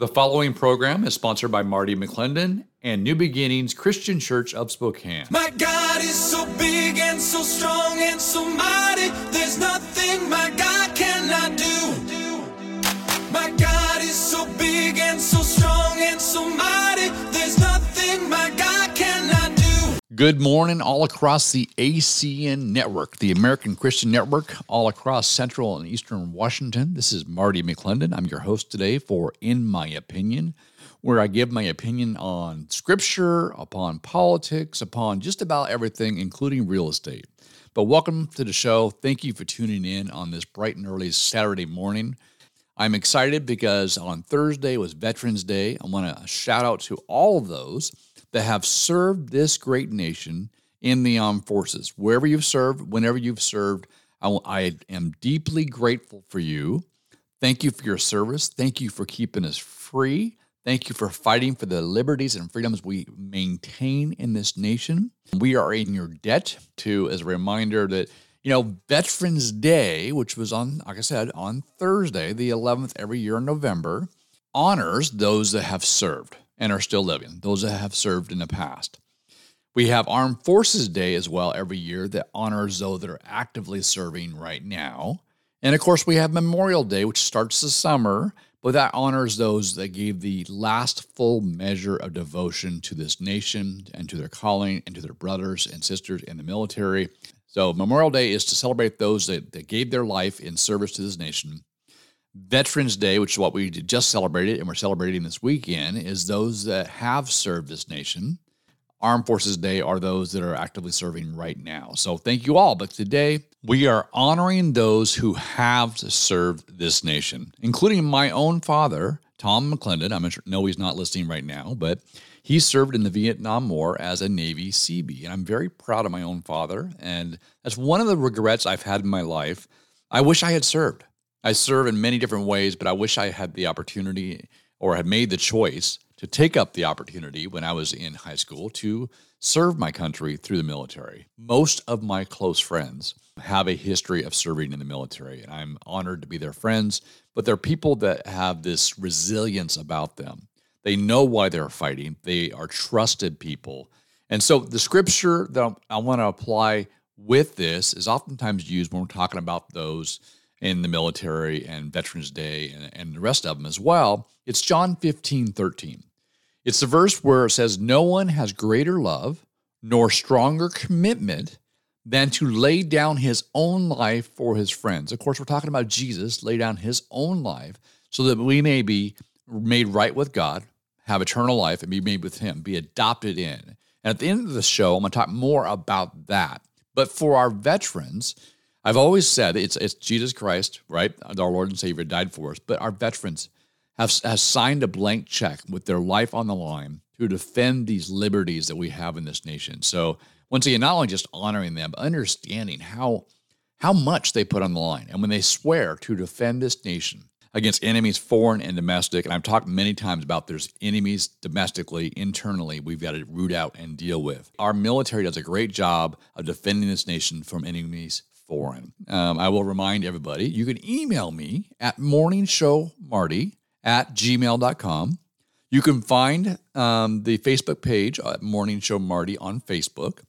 The following program is sponsored by Marty McClendon and New Beginnings Christian Church of Spokane. My God is so big and so strong and so mighty. There's nothing my God cannot do. My God is so big and so strong and so mighty. There's nothing my God. Good morning, all across the ACN network, the American Christian Network, all across central and eastern Washington. This is Marty McClendon. I'm your host today for In My Opinion, where I give my opinion on scripture, upon politics, upon just about everything, including real estate. But welcome to the show. Thank you for tuning in on this bright and early Saturday morning. I'm excited because on Thursday was Veterans Day. I want to shout out to all of those that have served this great nation in the armed forces. Wherever you've served, whenever you've served, I, will- I am deeply grateful for you. Thank you for your service. Thank you for keeping us free. Thank you for fighting for the liberties and freedoms we maintain in this nation. We are in your debt to, as a reminder that, you know, Veterans Day, which was on, like I said, on Thursday, the 11th every year in November, honors those that have served and are still living, those that have served in the past. We have Armed Forces Day as well every year that honors those that are actively serving right now. And of course, we have Memorial Day, which starts the summer, but that honors those that gave the last full measure of devotion to this nation and to their calling and to their brothers and sisters in the military. So, Memorial Day is to celebrate those that, that gave their life in service to this nation. Veterans Day, which is what we just celebrated and we're celebrating this weekend, is those that have served this nation. Armed Forces Day are those that are actively serving right now. So thank you all. But today we are honoring those who have served this nation, including my own father, Tom McClendon. I'm sure, no, he's not listening right now, but he served in the Vietnam War as a Navy Seabee. And I'm very proud of my own father. And that's one of the regrets I've had in my life. I wish I had served. I serve in many different ways, but I wish I had the opportunity or had made the choice to take up the opportunity when I was in high school to serve my country through the military. Most of my close friends have a history of serving in the military, and I'm honored to be their friends, but they're people that have this resilience about them. They know why they're fighting, they are trusted people. And so the scripture that I want to apply with this is oftentimes used when we're talking about those in the military and Veterans Day and, and the rest of them as well. It's John 15, 13. It's the verse where it says, No one has greater love nor stronger commitment than to lay down his own life for his friends. Of course, we're talking about Jesus lay down his own life so that we may be made right with God, have eternal life, and be made with him, be adopted in. And at the end of the show, I'm going to talk more about that. But for our veterans, I've always said it's it's Jesus Christ, right? Our Lord and Savior died for us, but our veterans have has signed a blank check with their life on the line to defend these liberties that we have in this nation. So once again, not only just honoring them, but understanding how how much they put on the line, and when they swear to defend this nation against enemies, foreign and domestic. And I've talked many times about there's enemies domestically, internally, we've got to root out and deal with. Our military does a great job of defending this nation from enemies foreign. Um, I will remind everybody you can email me at morningshowmarty at gmail.com. You can find um, the Facebook page at Morning Show Marty on Facebook.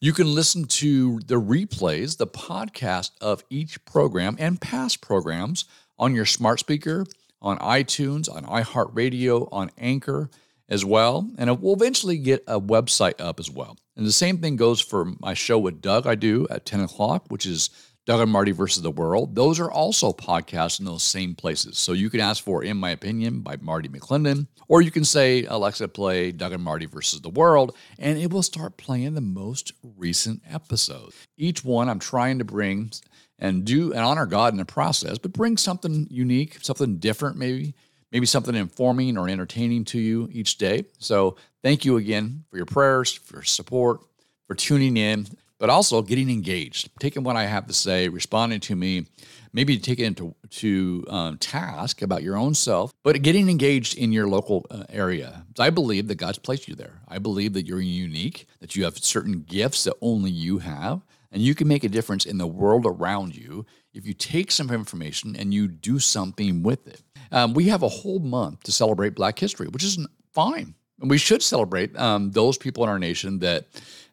You can listen to the replays, the podcast of each program and past programs on your smart speaker, on iTunes, on iHeartRadio, on Anchor as well. And we'll eventually get a website up as well. And the same thing goes for my show with Doug I do at 10 o'clock, which is Doug and Marty versus the World. Those are also podcasts in those same places. So you can ask for In My Opinion by Marty McClendon, or you can say, Alexa, play Doug and Marty versus the World, and it will start playing the most recent episode. Each one I'm trying to bring and do and honor God in the process, but bring something unique, something different, maybe, maybe something informing or entertaining to you each day. So thank you again for your prayers, for your support, for tuning in but also getting engaged, taking what I have to say, responding to me, maybe taking it to, to um, task about your own self, but getting engaged in your local uh, area. I believe that God's placed you there. I believe that you're unique, that you have certain gifts that only you have, and you can make a difference in the world around you if you take some information and you do something with it. Um, we have a whole month to celebrate Black History, which is fine. And we should celebrate um, those people in our nation that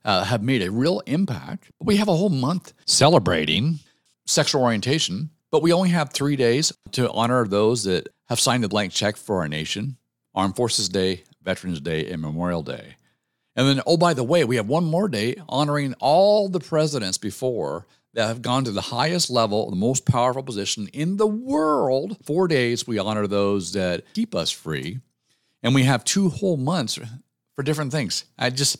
uh, have made a real impact. We have a whole month celebrating sexual orientation, but we only have three days to honor those that have signed the blank check for our nation Armed Forces Day, Veterans Day, and Memorial Day. And then, oh, by the way, we have one more day honoring all the presidents before that have gone to the highest level, the most powerful position in the world. Four days, we honor those that keep us free. And we have two whole months for different things. I just,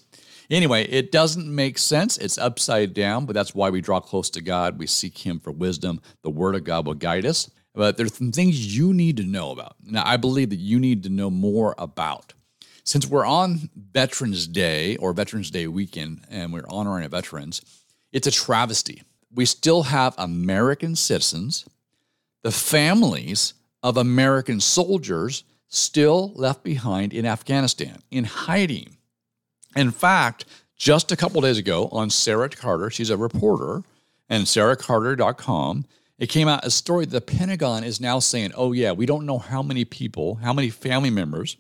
anyway, it doesn't make sense. It's upside down, but that's why we draw close to God. We seek Him for wisdom. The Word of God will guide us. But there's some things you need to know about. Now, I believe that you need to know more about. Since we're on Veterans Day or Veterans Day weekend and we're honoring veterans, it's a travesty. We still have American citizens, the families of American soldiers still left behind in Afghanistan, in hiding. In fact, just a couple days ago on Sarah Carter, she's a reporter, and sarahcarter.com, it came out a story the Pentagon is now saying, oh, yeah, we don't know how many people, how many family members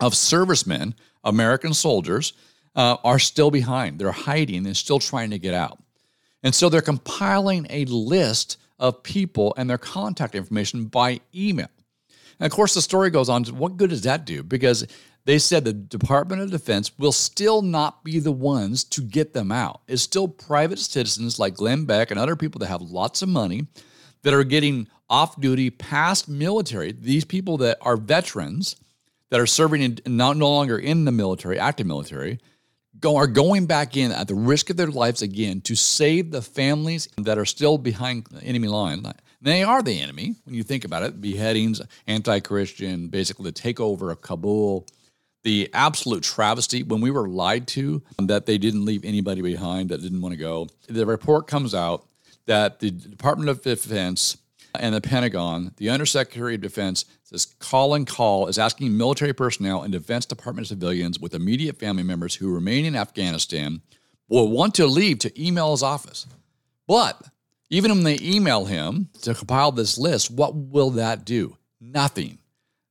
of servicemen, American soldiers, uh, are still behind. They're hiding and still trying to get out. And so they're compiling a list of people and their contact information by email. And of course, the story goes on what good does that do? Because they said the Department of Defense will still not be the ones to get them out. It's still private citizens like Glenn Beck and other people that have lots of money that are getting off duty past military. These people that are veterans that are serving in, not no longer in the military, active military, go, are going back in at the risk of their lives again to save the families that are still behind the enemy line. They are the enemy when you think about it. Beheadings, anti-Christian, basically the takeover of Kabul, the absolute travesty when we were lied to that they didn't leave anybody behind that didn't want to go. The report comes out that the Department of Defense and the Pentagon, the Undersecretary of Defense says and call is asking military personnel and Defense Department civilians with immediate family members who remain in Afghanistan will want to leave to email his office. But even when they email him to compile this list, what will that do? Nothing.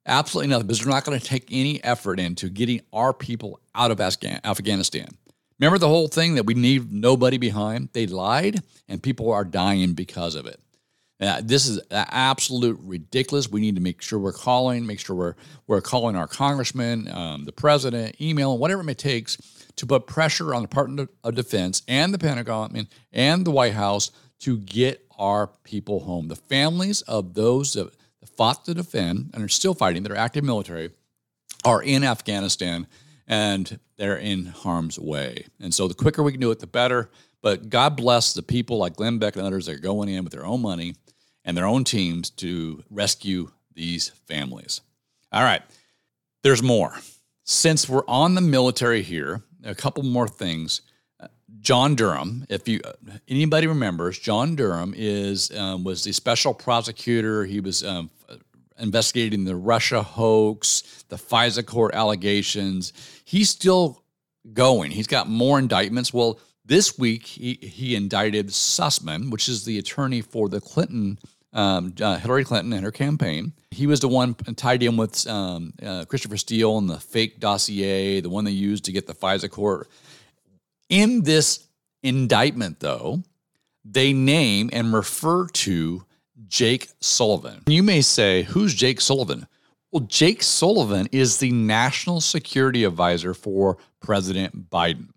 Absolutely nothing, because they're not going to take any effort into getting our people out of Afghanistan. Remember the whole thing that we need nobody behind? They lied, and people are dying because of it. Uh, this is absolute ridiculous. We need to make sure we're calling, make sure we're we're calling our congressman, um, the president, email, whatever it takes to put pressure on the Department of Defense and the Pentagon and the White House to get our people home. The families of those that fought to defend and are still fighting, that are active military, are in Afghanistan and they're in harm's way. And so the quicker we can do it, the better. But God bless the people like Glenn Beck and others that are going in with their own money and their own teams to rescue these families. All right, there's more. Since we're on the military here, a couple more things. John Durham, if you anybody remembers, John Durham is um, was the special prosecutor. He was um, investigating the Russia hoax, the FISA court allegations. He's still going. He's got more indictments. Well, this week he, he indicted Sussmann, which is the attorney for the Clinton um, uh, Hillary Clinton and her campaign. He was the one tied in with um, uh, Christopher Steele and the fake dossier, the one they used to get the FISA court in this indictment, though, they name and refer to Jake Sullivan. You may say, Who's Jake Sullivan? Well, Jake Sullivan is the national security advisor for President Biden.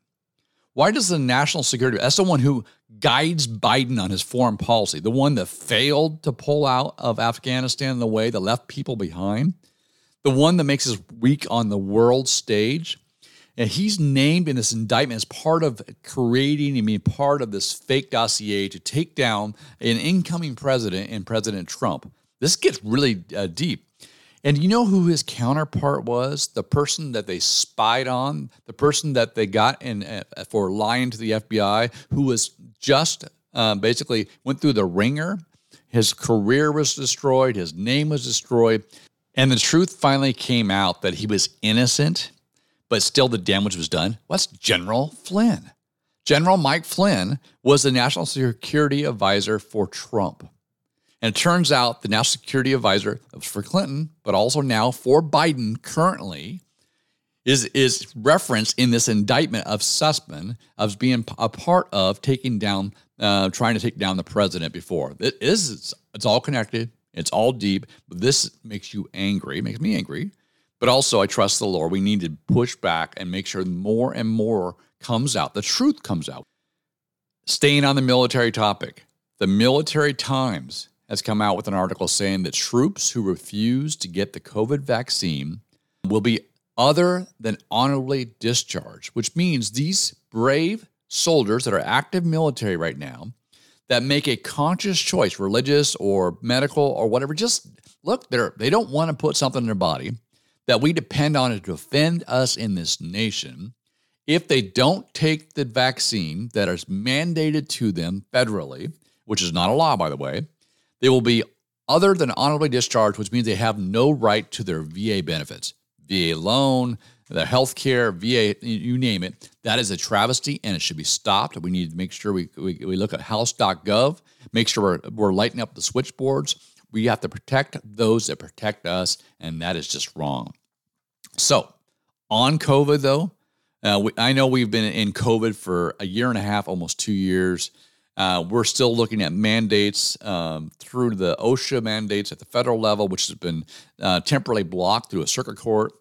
Why does the national security, as someone who guides Biden on his foreign policy, the one that failed to pull out of Afghanistan in the way that left people behind, the one that makes us weak on the world stage, and he's named in this indictment as part of creating, I mean, part of this fake dossier to take down an incoming president and President Trump. This gets really uh, deep. And you know who his counterpart was? The person that they spied on, the person that they got in uh, for lying to the FBI, who was just uh, basically went through the ringer. His career was destroyed, his name was destroyed. And the truth finally came out that he was innocent but still the damage was done. What's General Flynn? General Mike Flynn was the national security advisor for Trump. And it turns out the national security advisor was for Clinton, but also now for Biden currently, is, is referenced in this indictment of Sussmann of being a part of taking down, uh, trying to take down the president before. It is, it's all connected. It's all deep. This makes you angry, It makes me angry. But also, I trust the Lord. We need to push back and make sure more and more comes out. The truth comes out. Staying on the military topic, the Military Times has come out with an article saying that troops who refuse to get the COVID vaccine will be other than honorably discharged, which means these brave soldiers that are active military right now that make a conscious choice, religious or medical or whatever, just look, they're, they don't want to put something in their body that we depend on to defend us in this nation. If they don't take the vaccine that is mandated to them federally, which is not a law, by the way, they will be other than honorably discharged, which means they have no right to their VA benefits, VA loan, the health care, VA, you name it. That is a travesty and it should be stopped. We need to make sure we, we, we look at house.gov, make sure we're, we're lighting up the switchboards. We have to protect those that protect us, and that is just wrong. So, on COVID, though, uh, we, I know we've been in COVID for a year and a half, almost two years. Uh, we're still looking at mandates um, through the OSHA mandates at the federal level, which has been uh, temporarily blocked through a circuit court.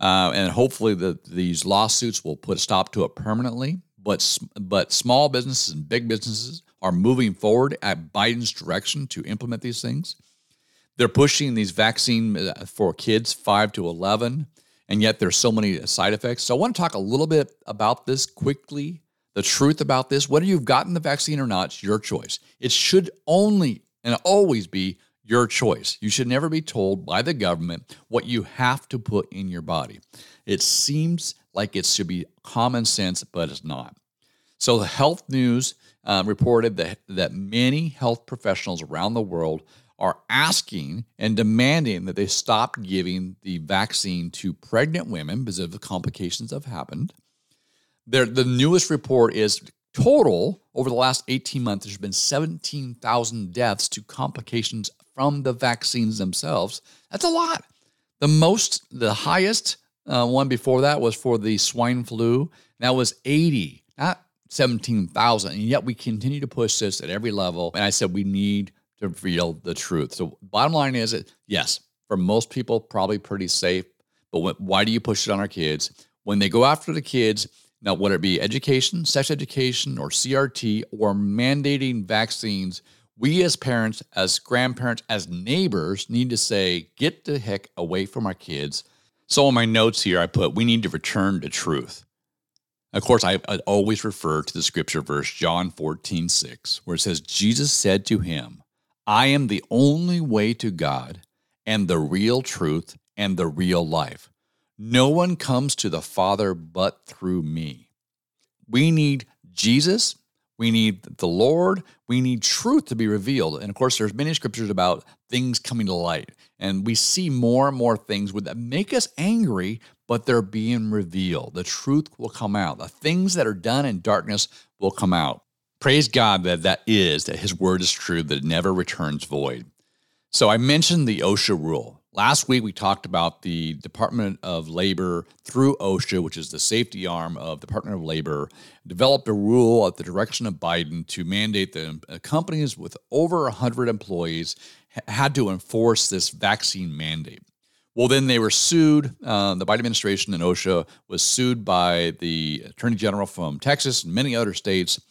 Uh, and hopefully the, these lawsuits will put a stop to it permanently. But, but small businesses and big businesses are moving forward at Biden's direction to implement these things. They're pushing these vaccine uh, for kids 5 to 11, and yet there's so many side effects. So I want to talk a little bit about this quickly. The truth about this, whether you've gotten the vaccine or not, it's your choice. It should only and always be your choice. You should never be told by the government what you have to put in your body. It seems like it should be common sense, but it's not. So, the health news uh, reported that, that many health professionals around the world are asking and demanding that they stop giving the vaccine to pregnant women because of the complications that have happened. The newest report is total over the last 18 months, there's been 17,000 deaths to complications from the vaccines themselves. That's a lot. The most, the highest uh, one before that was for the swine flu. That was 80, not 17,000. And yet we continue to push this at every level. And I said we need to reveal the truth. So, bottom line is yes, for most people, probably pretty safe. But when, why do you push it on our kids? When they go after the kids, now, whether it be education, sex education, or CRT, or mandating vaccines, we as parents, as grandparents, as neighbors need to say, get the heck away from our kids. So, in my notes here, I put, we need to return to truth. Of course, I, I always refer to the scripture verse, John 14, 6, where it says, Jesus said to him, I am the only way to God and the real truth and the real life. No one comes to the Father but through me. We need Jesus. We need the Lord. We need truth to be revealed. And of course, there's many scriptures about things coming to light. And we see more and more things that make us angry, but they're being revealed. The truth will come out. The things that are done in darkness will come out. Praise God that that is, that his word is true, that it never returns void. So I mentioned the OSHA rule. Last week, we talked about the Department of Labor through OSHA, which is the safety arm of the Department of Labor, developed a rule at the direction of Biden to mandate that uh, companies with over 100 employees had to enforce this vaccine mandate. Well, then they were sued. Uh, the Biden administration and OSHA was sued by the Attorney General from Texas and many other states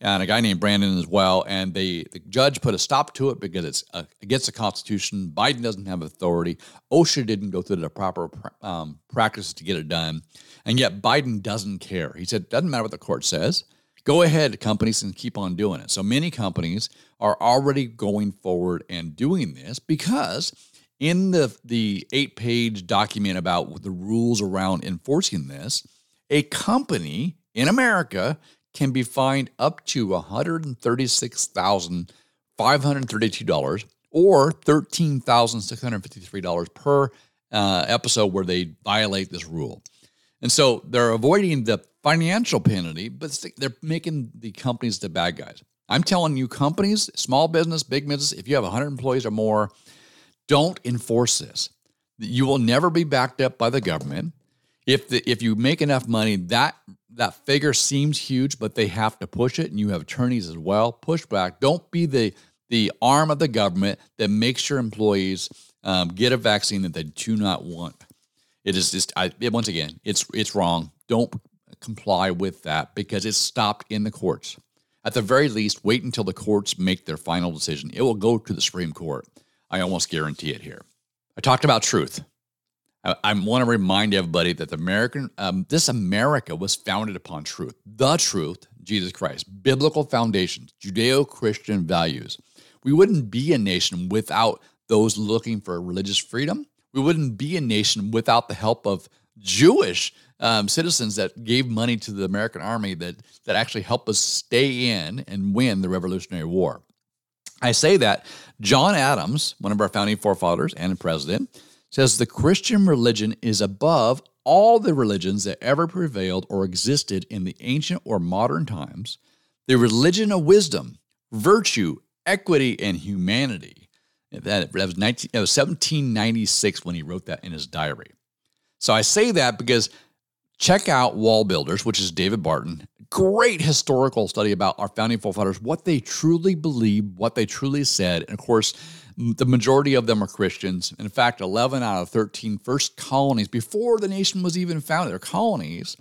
and a guy named Brandon as well. And they, the judge put a stop to it because it's uh, against the Constitution. Biden doesn't have authority. OSHA didn't go through the proper um, practices to get it done. And yet Biden doesn't care. He said, it doesn't matter what the court says. Go ahead, companies, and keep on doing it. So many companies are already going forward and doing this because in the, the eight page document about the rules around enforcing this, a company in America can be fined up to $136,532 or $13,653 per uh, episode where they violate this rule. And so they're avoiding the financial penalty, but they're making the companies the bad guys. I'm telling you, companies, small business, big business, if you have 100 employees or more, don't enforce this. You will never be backed up by the government. If the, if you make enough money, that that figure seems huge, but they have to push it, and you have attorneys as well. Push back. Don't be the the arm of the government that makes your employees um, get a vaccine that they do not want. It is just I, it, once again, it's it's wrong. Don't comply with that because it's stopped in the courts. At the very least, wait until the courts make their final decision. It will go to the Supreme Court. I almost guarantee it here. I talked about truth. I, I want to remind everybody that the American, um, this America was founded upon truth, the truth, Jesus Christ, biblical foundations, Judeo-Christian values. We wouldn't be a nation without those looking for religious freedom. We wouldn't be a nation without the help of Jewish um, citizens that gave money to the American army that that actually helped us stay in and win the Revolutionary War. I say that John Adams, one of our founding forefathers and president, says the Christian religion is above all the religions that ever prevailed or existed in the ancient or modern times, the religion of wisdom, virtue, equity, and humanity. That, was, 19, that was 1796 when he wrote that in his diary. So I say that because check out Wall Builders, which is David Barton. Great historical study about our founding forefathers, what they truly believed, what they truly said. And of course, the majority of them are Christians. In fact, 11 out of 13 first colonies, before the nation was even founded, they're colonies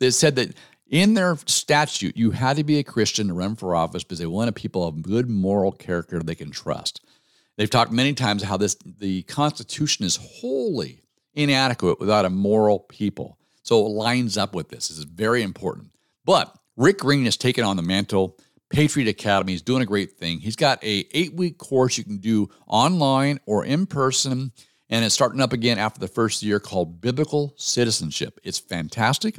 that said that in their statute, you had to be a Christian to run for office because they wanted people of good moral character they can trust. They've talked many times how this the Constitution is wholly inadequate without a moral people. So it lines up with this. This is very important. But Rick Green has taken on the mantle. Patriot Academy is doing a great thing. He's got a eight week course you can do online or in person, and it's starting up again after the first year called Biblical Citizenship. It's fantastic.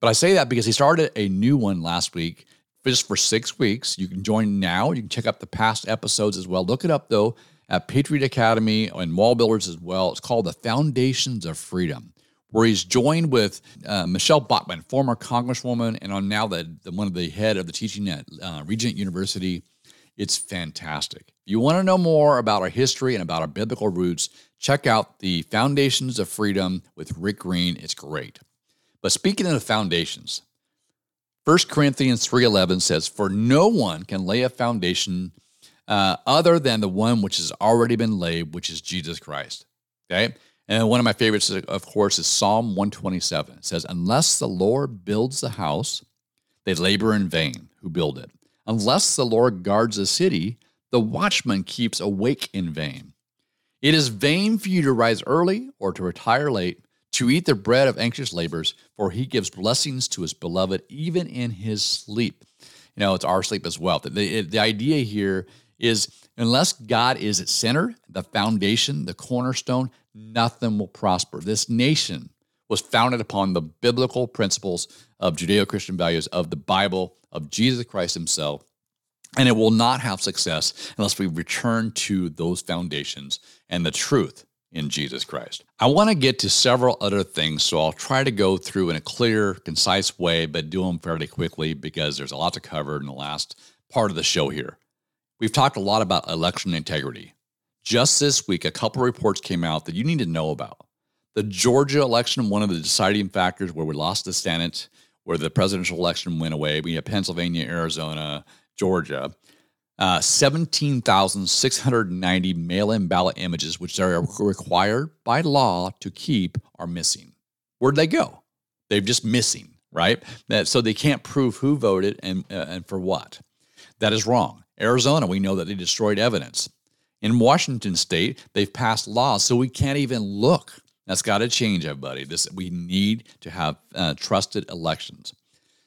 But I say that because he started a new one last week just for six weeks. You can join now. You can check out the past episodes as well. Look it up though at Patriot Academy and Wall Builders as well. It's called the Foundations of Freedom where he's joined with uh, Michele Bachmann, former congresswoman, and on now the, the, one of the head of the teaching at uh, Regent University. It's fantastic. If you want to know more about our history and about our biblical roots, check out the Foundations of Freedom with Rick Green. It's great. But speaking of the foundations, 1 Corinthians 3.11 says, For no one can lay a foundation uh, other than the one which has already been laid, which is Jesus Christ. Okay? And one of my favorites, of course, is Psalm 127. It says, Unless the Lord builds the house, they labor in vain who build it. Unless the Lord guards the city, the watchman keeps awake in vain. It is vain for you to rise early or to retire late, to eat the bread of anxious labors, for he gives blessings to his beloved even in his sleep. You know, it's our sleep as well. The, the idea here is unless God is at center, the foundation, the cornerstone, nothing will prosper. This nation was founded upon the biblical principles of Judeo Christian values of the Bible, of Jesus Christ Himself. And it will not have success unless we return to those foundations and the truth in Jesus Christ. I want to get to several other things, so I'll try to go through in a clear, concise way, but do them fairly quickly because there's a lot to cover in the last part of the show here. We've talked a lot about election integrity. Just this week, a couple reports came out that you need to know about. The Georgia election, one of the deciding factors where we lost the Senate, where the presidential election went away. We have Pennsylvania, Arizona, Georgia. Uh, 17,690 mail in ballot images, which are required by law to keep, are missing. Where'd they go? They're just missing, right? That, so they can't prove who voted and, uh, and for what. That is wrong. Arizona, we know that they destroyed evidence. In Washington state, they've passed laws so we can't even look. That's got to change, everybody. This we need to have uh, trusted elections.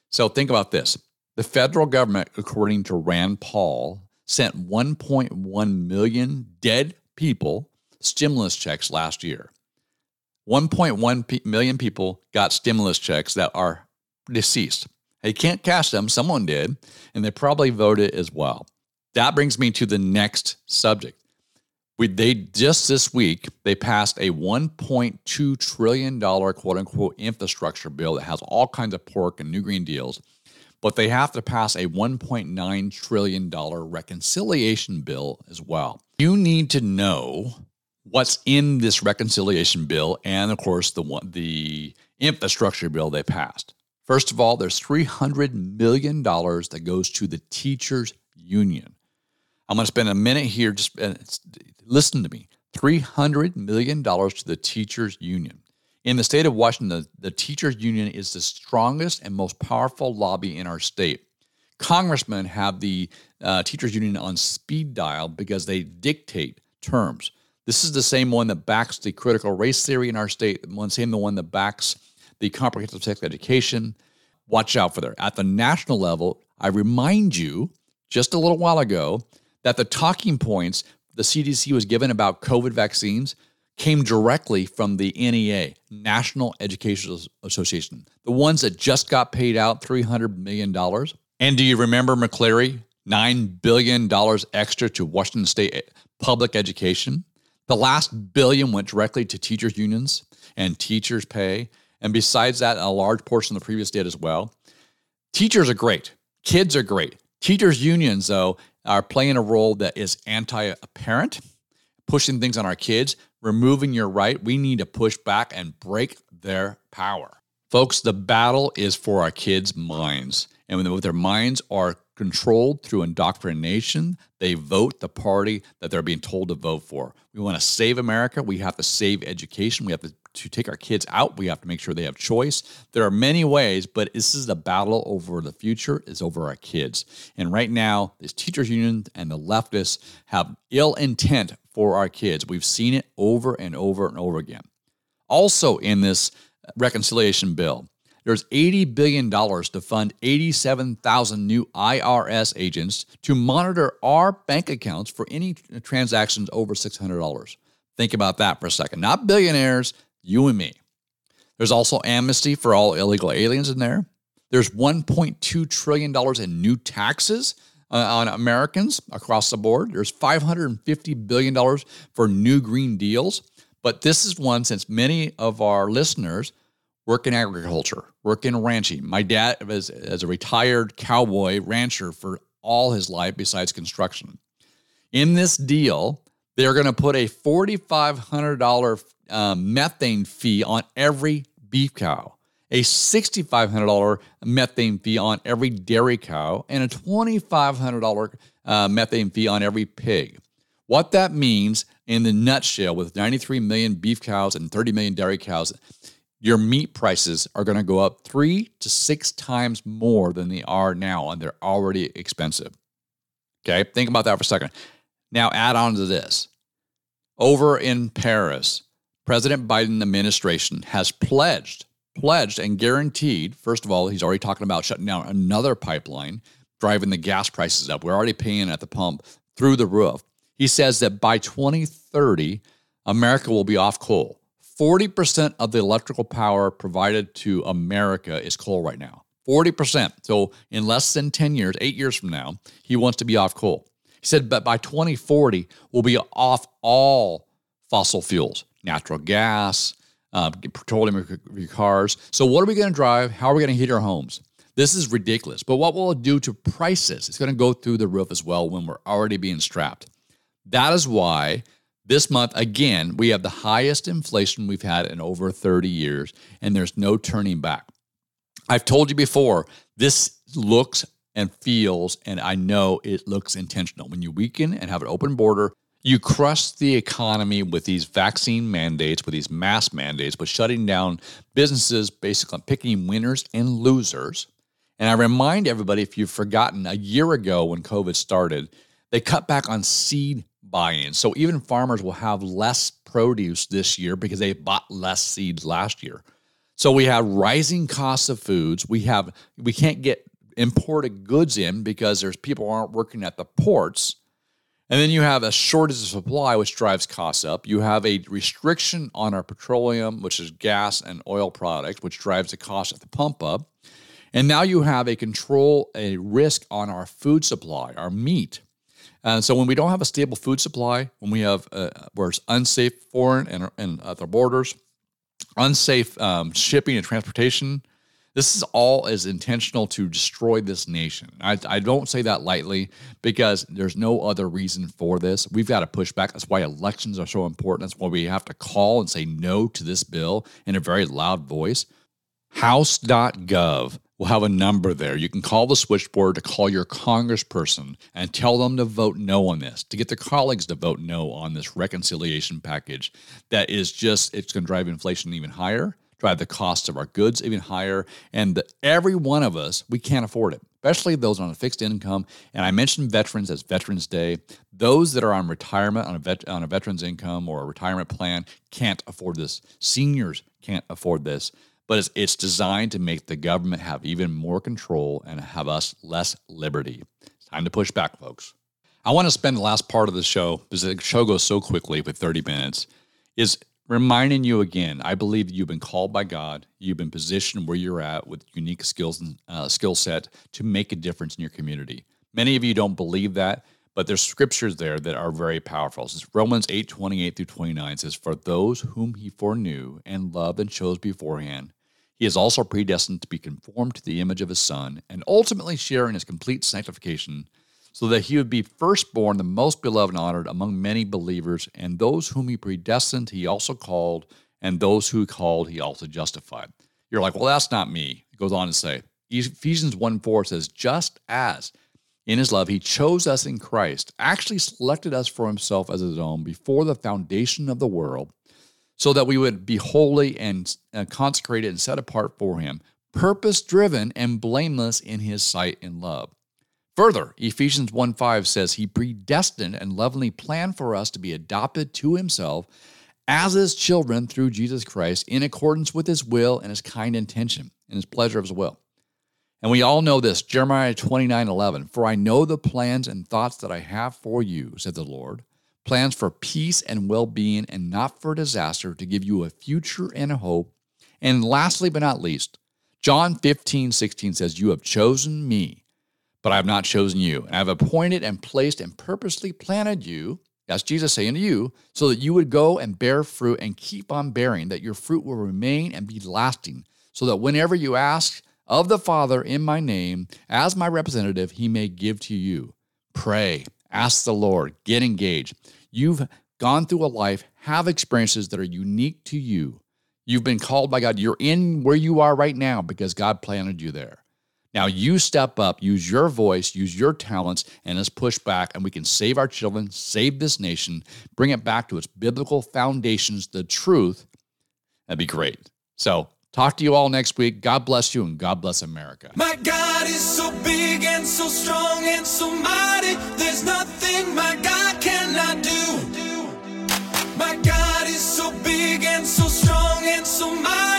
So think about this: the federal government, according to Rand Paul, sent 1.1 million dead people stimulus checks last year. 1.1 million people got stimulus checks that are deceased. They can't cash them, someone did, and they probably voted as well. That brings me to the next subject We, they just this week they passed a 1.2 trillion dollar quote unquote infrastructure bill that has all kinds of pork and new green deals, but they have to pass a 1.9 trillion dollar reconciliation bill as well. You need to know what's in this reconciliation bill and of course the one the infrastructure bill they passed. First of all, there's $300 million that goes to the teachers union. I'm going to spend a minute here just uh, listen to me. $300 million to the teachers union. In the state of Washington, the, the teachers union is the strongest and most powerful lobby in our state. Congressmen have the uh, teachers union on speed dial because they dictate terms. This is the same one that backs the critical race theory in our state, the same the one that backs the comprehensive sex education. Watch out for there. At the national level, I remind you just a little while ago that the talking points the CDC was given about COVID vaccines came directly from the NEA, National Educational Association, the ones that just got paid out $300 million. And do you remember McCleary? $9 billion extra to Washington State public education. The last billion went directly to teachers' unions and teachers' pay. And besides that, a large portion of the previous did as well. Teachers are great. Kids are great. Teachers' unions, though, are playing a role that is anti apparent, pushing things on our kids, removing your right. We need to push back and break their power. Folks, the battle is for our kids' minds. And when their minds are controlled through indoctrination, they vote the party that they're being told to vote for. We want to save America. We have to save education. We have to to take our kids out, we have to make sure they have choice. There are many ways, but this is the battle over the future is over our kids. And right now, this teachers union and the leftists have ill intent for our kids. We've seen it over and over and over again. Also in this reconciliation bill, there's $80 billion to fund 87,000 new IRS agents to monitor our bank accounts for any transactions over $600. Think about that for a second. Not billionaires, you and me. There's also amnesty for all illegal aliens in there. There's $1.2 trillion in new taxes uh, on Americans across the board. There's $550 billion for new green deals. But this is one since many of our listeners work in agriculture, work in ranching. My dad was as a retired cowboy rancher for all his life besides construction. In this deal, they're going to put a $4,500 um, methane fee on every beef cow, a $6,500 methane fee on every dairy cow, and a $2,500 uh, methane fee on every pig. What that means in the nutshell, with 93 million beef cows and 30 million dairy cows, your meat prices are going to go up three to six times more than they are now, and they're already expensive. Okay, think about that for a second. Now, add on to this. Over in Paris, President Biden administration has pledged, pledged and guaranteed, first of all, he's already talking about shutting down another pipeline, driving the gas prices up. We're already paying at the pump through the roof. He says that by 2030, America will be off coal. 40% of the electrical power provided to America is coal right now. 40%. So in less than 10 years, eight years from now, he wants to be off coal. He said, but by 2040, we'll be off all fossil fuels natural gas, uh, petroleum cars. So, what are we going to drive? How are we going to heat our homes? This is ridiculous. But what will it do to prices? It's going to go through the roof as well when we're already being strapped. That is why this month, again, we have the highest inflation we've had in over 30 years, and there's no turning back. I've told you before, this looks and feels, and I know it looks intentional. When you weaken and have an open border, you crush the economy with these vaccine mandates, with these mask mandates, with shutting down businesses, basically picking winners and losers. And I remind everybody, if you've forgotten, a year ago when COVID started, they cut back on seed buy-in. So even farmers will have less produce this year because they bought less seeds last year. So we have rising costs of foods. We have we can't get imported goods in because there's people aren't working at the ports. And then you have a shortage of supply, which drives costs up. You have a restriction on our petroleum, which is gas and oil products, which drives the cost at the pump up. And now you have a control, a risk on our food supply, our meat. And so when we don't have a stable food supply, when we have uh, where it's unsafe foreign and, and at the borders, unsafe um, shipping and transportation, this is all as intentional to destroy this nation. I, I don't say that lightly because there's no other reason for this. We've got to push back. That's why elections are so important. That's why we have to call and say no to this bill in a very loud voice. House.gov will have a number there. You can call the switchboard to call your congressperson and tell them to vote no on this, to get their colleagues to vote no on this reconciliation package that is just, it's going to drive inflation even higher drive the cost of our goods even higher. And every one of us, we can't afford it, especially those on a fixed income. And I mentioned veterans as Veterans Day. Those that are on retirement on a, vet, on a veteran's income or a retirement plan can't afford this. Seniors can't afford this. But it's, it's designed to make the government have even more control and have us less liberty. It's time to push back, folks. I want to spend the last part of the show because the show goes so quickly with 30 minutes. Is reminding you again, I believe you've been called by God. You've been positioned where you're at with unique skills and uh, skill set to make a difference in your community. Many of you don't believe that, but there's scriptures there that are very powerful. It's Romans 8, 28 through 29 says, For those whom he foreknew and loved and chose beforehand, he is also predestined to be conformed to the image of his son and ultimately share in his complete sanctification so that he would be firstborn, the most beloved and honored among many believers. And those whom he predestined, he also called, and those who called, he also justified. You're like, well, that's not me. It goes on to say, Ephesians 1 4 says, just as in his love he chose us in Christ, actually selected us for himself as his own before the foundation of the world, so that we would be holy and uh, consecrated and set apart for him, purpose driven and blameless in his sight in love. Further, Ephesians 1 5 says, He predestined and lovingly planned for us to be adopted to Himself as His children through Jesus Christ in accordance with His will and His kind intention and His pleasure of His will. And we all know this Jeremiah 29 11. For I know the plans and thoughts that I have for you, said the Lord plans for peace and well being and not for disaster, to give you a future and a hope. And lastly, but not least, John 15 16 says, You have chosen me but I have not chosen you. And I have appointed and placed and purposely planted you, that's Jesus saying to you, so that you would go and bear fruit and keep on bearing, that your fruit will remain and be lasting, so that whenever you ask of the Father in my name, as my representative, he may give to you. Pray, ask the Lord, get engaged. You've gone through a life, have experiences that are unique to you. You've been called by God. You're in where you are right now because God planted you there. Now you step up, use your voice, use your talents, and let's push back, and we can save our children, save this nation, bring it back to its biblical foundations, the truth. That'd be great. So, talk to you all next week. God bless you, and God bless America. My God is so big and so strong and so mighty. There's nothing my God cannot do. My God is so big and so strong and so mighty.